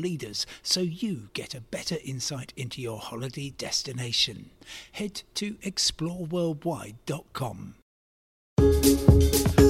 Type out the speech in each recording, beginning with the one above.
leaders so you get a better insight into your holiday destination. Head to exploreworldwide.com.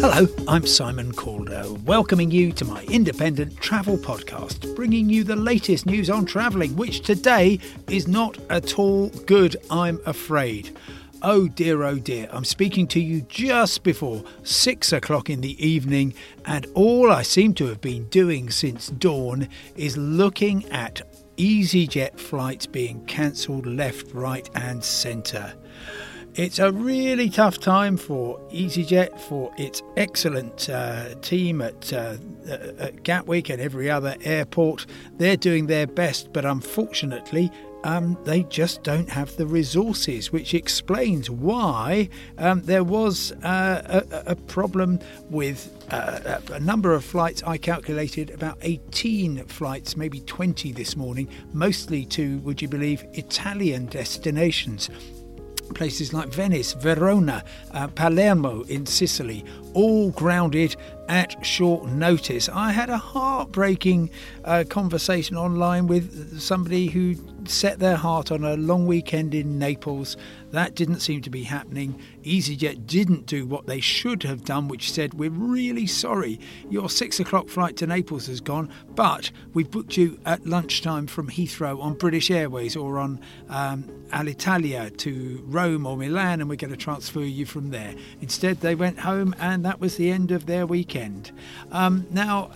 Hello, I'm Simon Calder, welcoming you to my independent travel podcast, bringing you the latest news on travelling, which today is not at all good, I'm afraid. Oh dear, oh dear, I'm speaking to you just before six o'clock in the evening, and all I seem to have been doing since dawn is looking at EasyJet flights being cancelled left, right, and centre. It's a really tough time for EasyJet, for its excellent uh, team at, uh, at Gatwick and every other airport. They're doing their best, but unfortunately, um, they just don't have the resources, which explains why um, there was uh, a, a, problem with uh, a number of flights. I calculated about 18 flights, maybe 20 this morning, mostly to, would you believe, Italian destinations places like Venice, Verona, uh, Palermo in Sicily, all grounded at short notice. I had a heartbreaking uh, conversation online with somebody who set their heart on a long weekend in Naples. That didn't seem to be happening. EasyJet didn't do what they should have done, which said, We're really sorry, your six o'clock flight to Naples has gone, but we've booked you at lunchtime from Heathrow on British Airways or on um, Alitalia to Rome or Milan, and we're going to transfer you from there. Instead, they went home, and that was the end of their weekend. Um, now,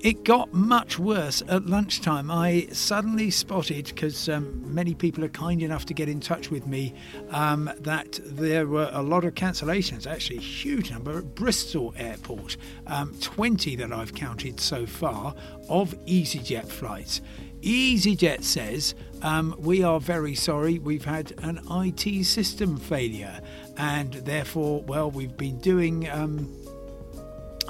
it got much worse at lunchtime. I suddenly spotted, because um, many people are kind enough to get in touch with me, um, that there were a lot of cancellations, actually, a huge number at Bristol Airport, um, 20 that I've counted so far, of EasyJet flights. EasyJet says, um, We are very sorry, we've had an IT system failure, and therefore, well, we've been doing um,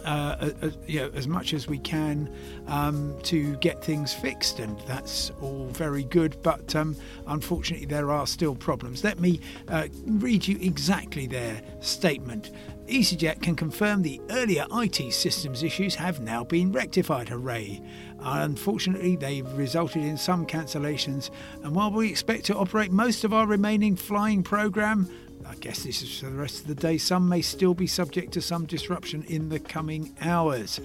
uh, you know, as much as we can um, to get things fixed, and that's all very good. But um, unfortunately, there are still problems. Let me uh, read you exactly their statement. EasyJet can confirm the earlier IT systems issues have now been rectified. Hooray! Unfortunately, they've resulted in some cancellations, and while we expect to operate most of our remaining flying program, I guess this is for the rest of the day. Some may still be subject to some disruption in the coming hours.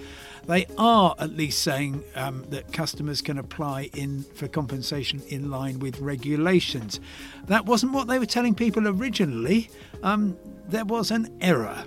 They are at least saying um, that customers can apply in for compensation in line with regulations. That wasn't what they were telling people originally. Um, there was an error,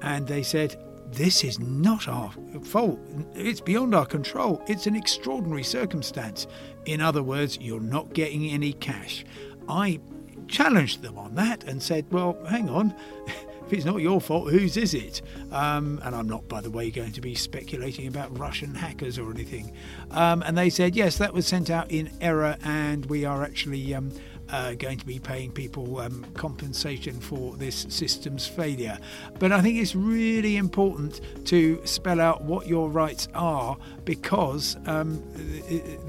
and they said this is not our fault. It's beyond our control. It's an extraordinary circumstance. In other words, you're not getting any cash. I challenged them on that and said, well, hang on. if it's not your fault, whose is it? Um, and I'm not, by the way, going to be speculating about Russian hackers or anything. Um, and they said, yes, that was sent out in error, and we are actually um, uh, going to be paying people um, compensation for this system's failure. But I think it's really important to spell out what your rights are because um,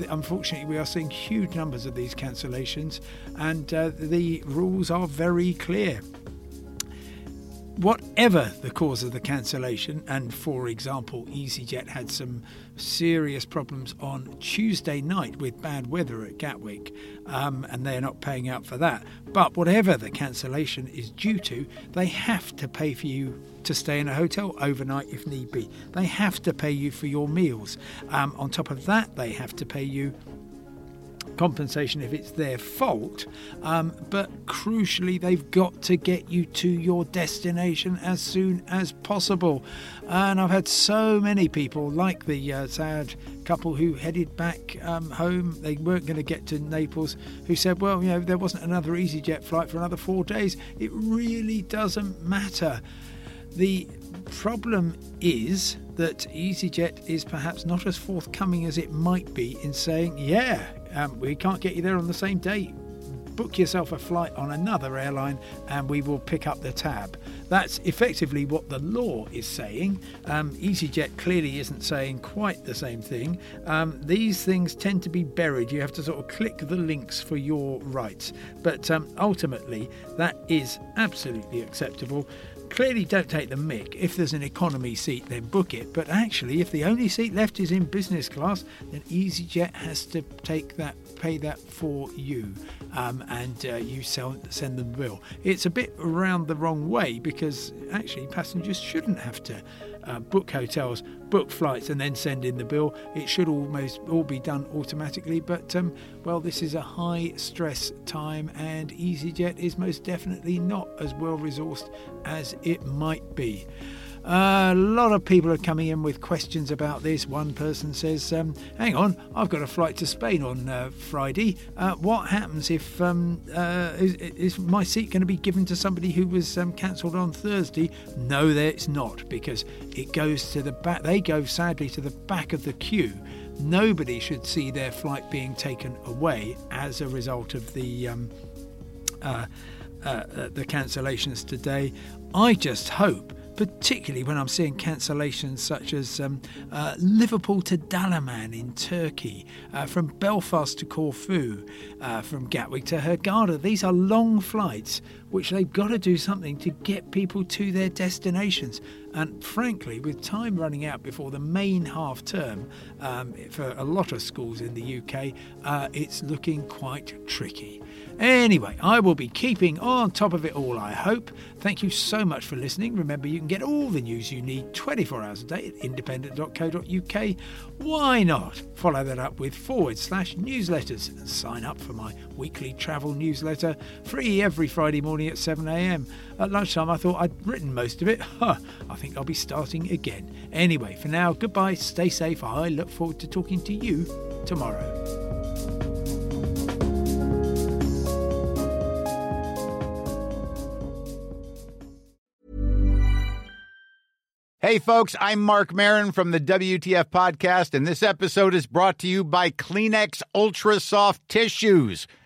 unfortunately we are seeing huge numbers of these cancellations and uh, the rules are very clear whatever the cause of the cancellation, and for example, EasyJet had some serious problems on Tuesday night with bad weather at Gatwick, um, and they're not paying out for that. But whatever the cancellation is due to, they have to pay for you to stay in a hotel overnight if need be. They have to pay you for your meals. Um, on top of that, they have to pay you compensation if it's their fault. Um, but crucially, they've got to get you to your destination as soon as possible. And I've had so many people, like the uh, sad couple who headed back um, home, they weren't going to get to Naples, who said, well, you know, there wasn't another EasyJet flight for another four days. It really doesn't matter. The problem is that EasyJet is perhaps not as forthcoming as it might be in saying, yeah, um, we can't get you there on the same day book yourself a flight on another airline and we will pick up the tab. That's effectively what the law is saying. Um, EasyJet clearly isn't saying quite the same thing. Um, these things tend to be buried. You have to sort of click the links for your rights. But um, ultimately, that is absolutely acceptable clearly don't take the mick. If there's an economy seat, then book it. But actually, if the only seat left is in business class, then EasyJet has to take that, pay that for you, um, and uh, you sell, send them the bill. It's a bit around the wrong way because actually passengers shouldn't have to uh, book hotels, book flights, and then send in the bill. It should almost all be done automatically. But um, well, this is a high stress time, and EasyJet is most definitely not as well resourced as it might be. Uh, a lot of people are coming in with questions about this. One person says, um, "Hang on, I've got a flight to Spain on uh, Friday. Uh, what happens if um, uh, is, is, my seat going to be given to somebody who was um, cancelled on Thursday?" No, it's not because it goes to the back. They go sadly to the back of the queue. Nobody should see their flight being taken away as a result of the um, uh, uh, the cancellations today. I just hope particularly when I'm seeing cancellations such as um, uh, Liverpool to Dalaman in Turkey, uh, from Belfast to Corfu, uh, from Gatwick to Hurghada. These are long flights which they've got to do something to get people to their destinations. And frankly, with time running out before the main half term um, for a lot of schools in the UK, uh, it's looking quite tricky. Anyway, I will be keeping on top of it all, I hope. Thank you so much for listening. Remember, you can get all the news you need 24 hours a day at independent.co.uk. Why not follow that up with forward slash newsletters and sign up for my weekly travel newsletter, free every Friday morning at 7am. At lunchtime, I thought I'd written most of it. Huh, I think I'll be starting again. Anyway, for now, goodbye, stay safe. I look forward to talking to you tomorrow. Hey, folks, I'm Marc Maron from the WTF Podcast, and this episode is brought to you by Kleenex Ultra Soft Tissues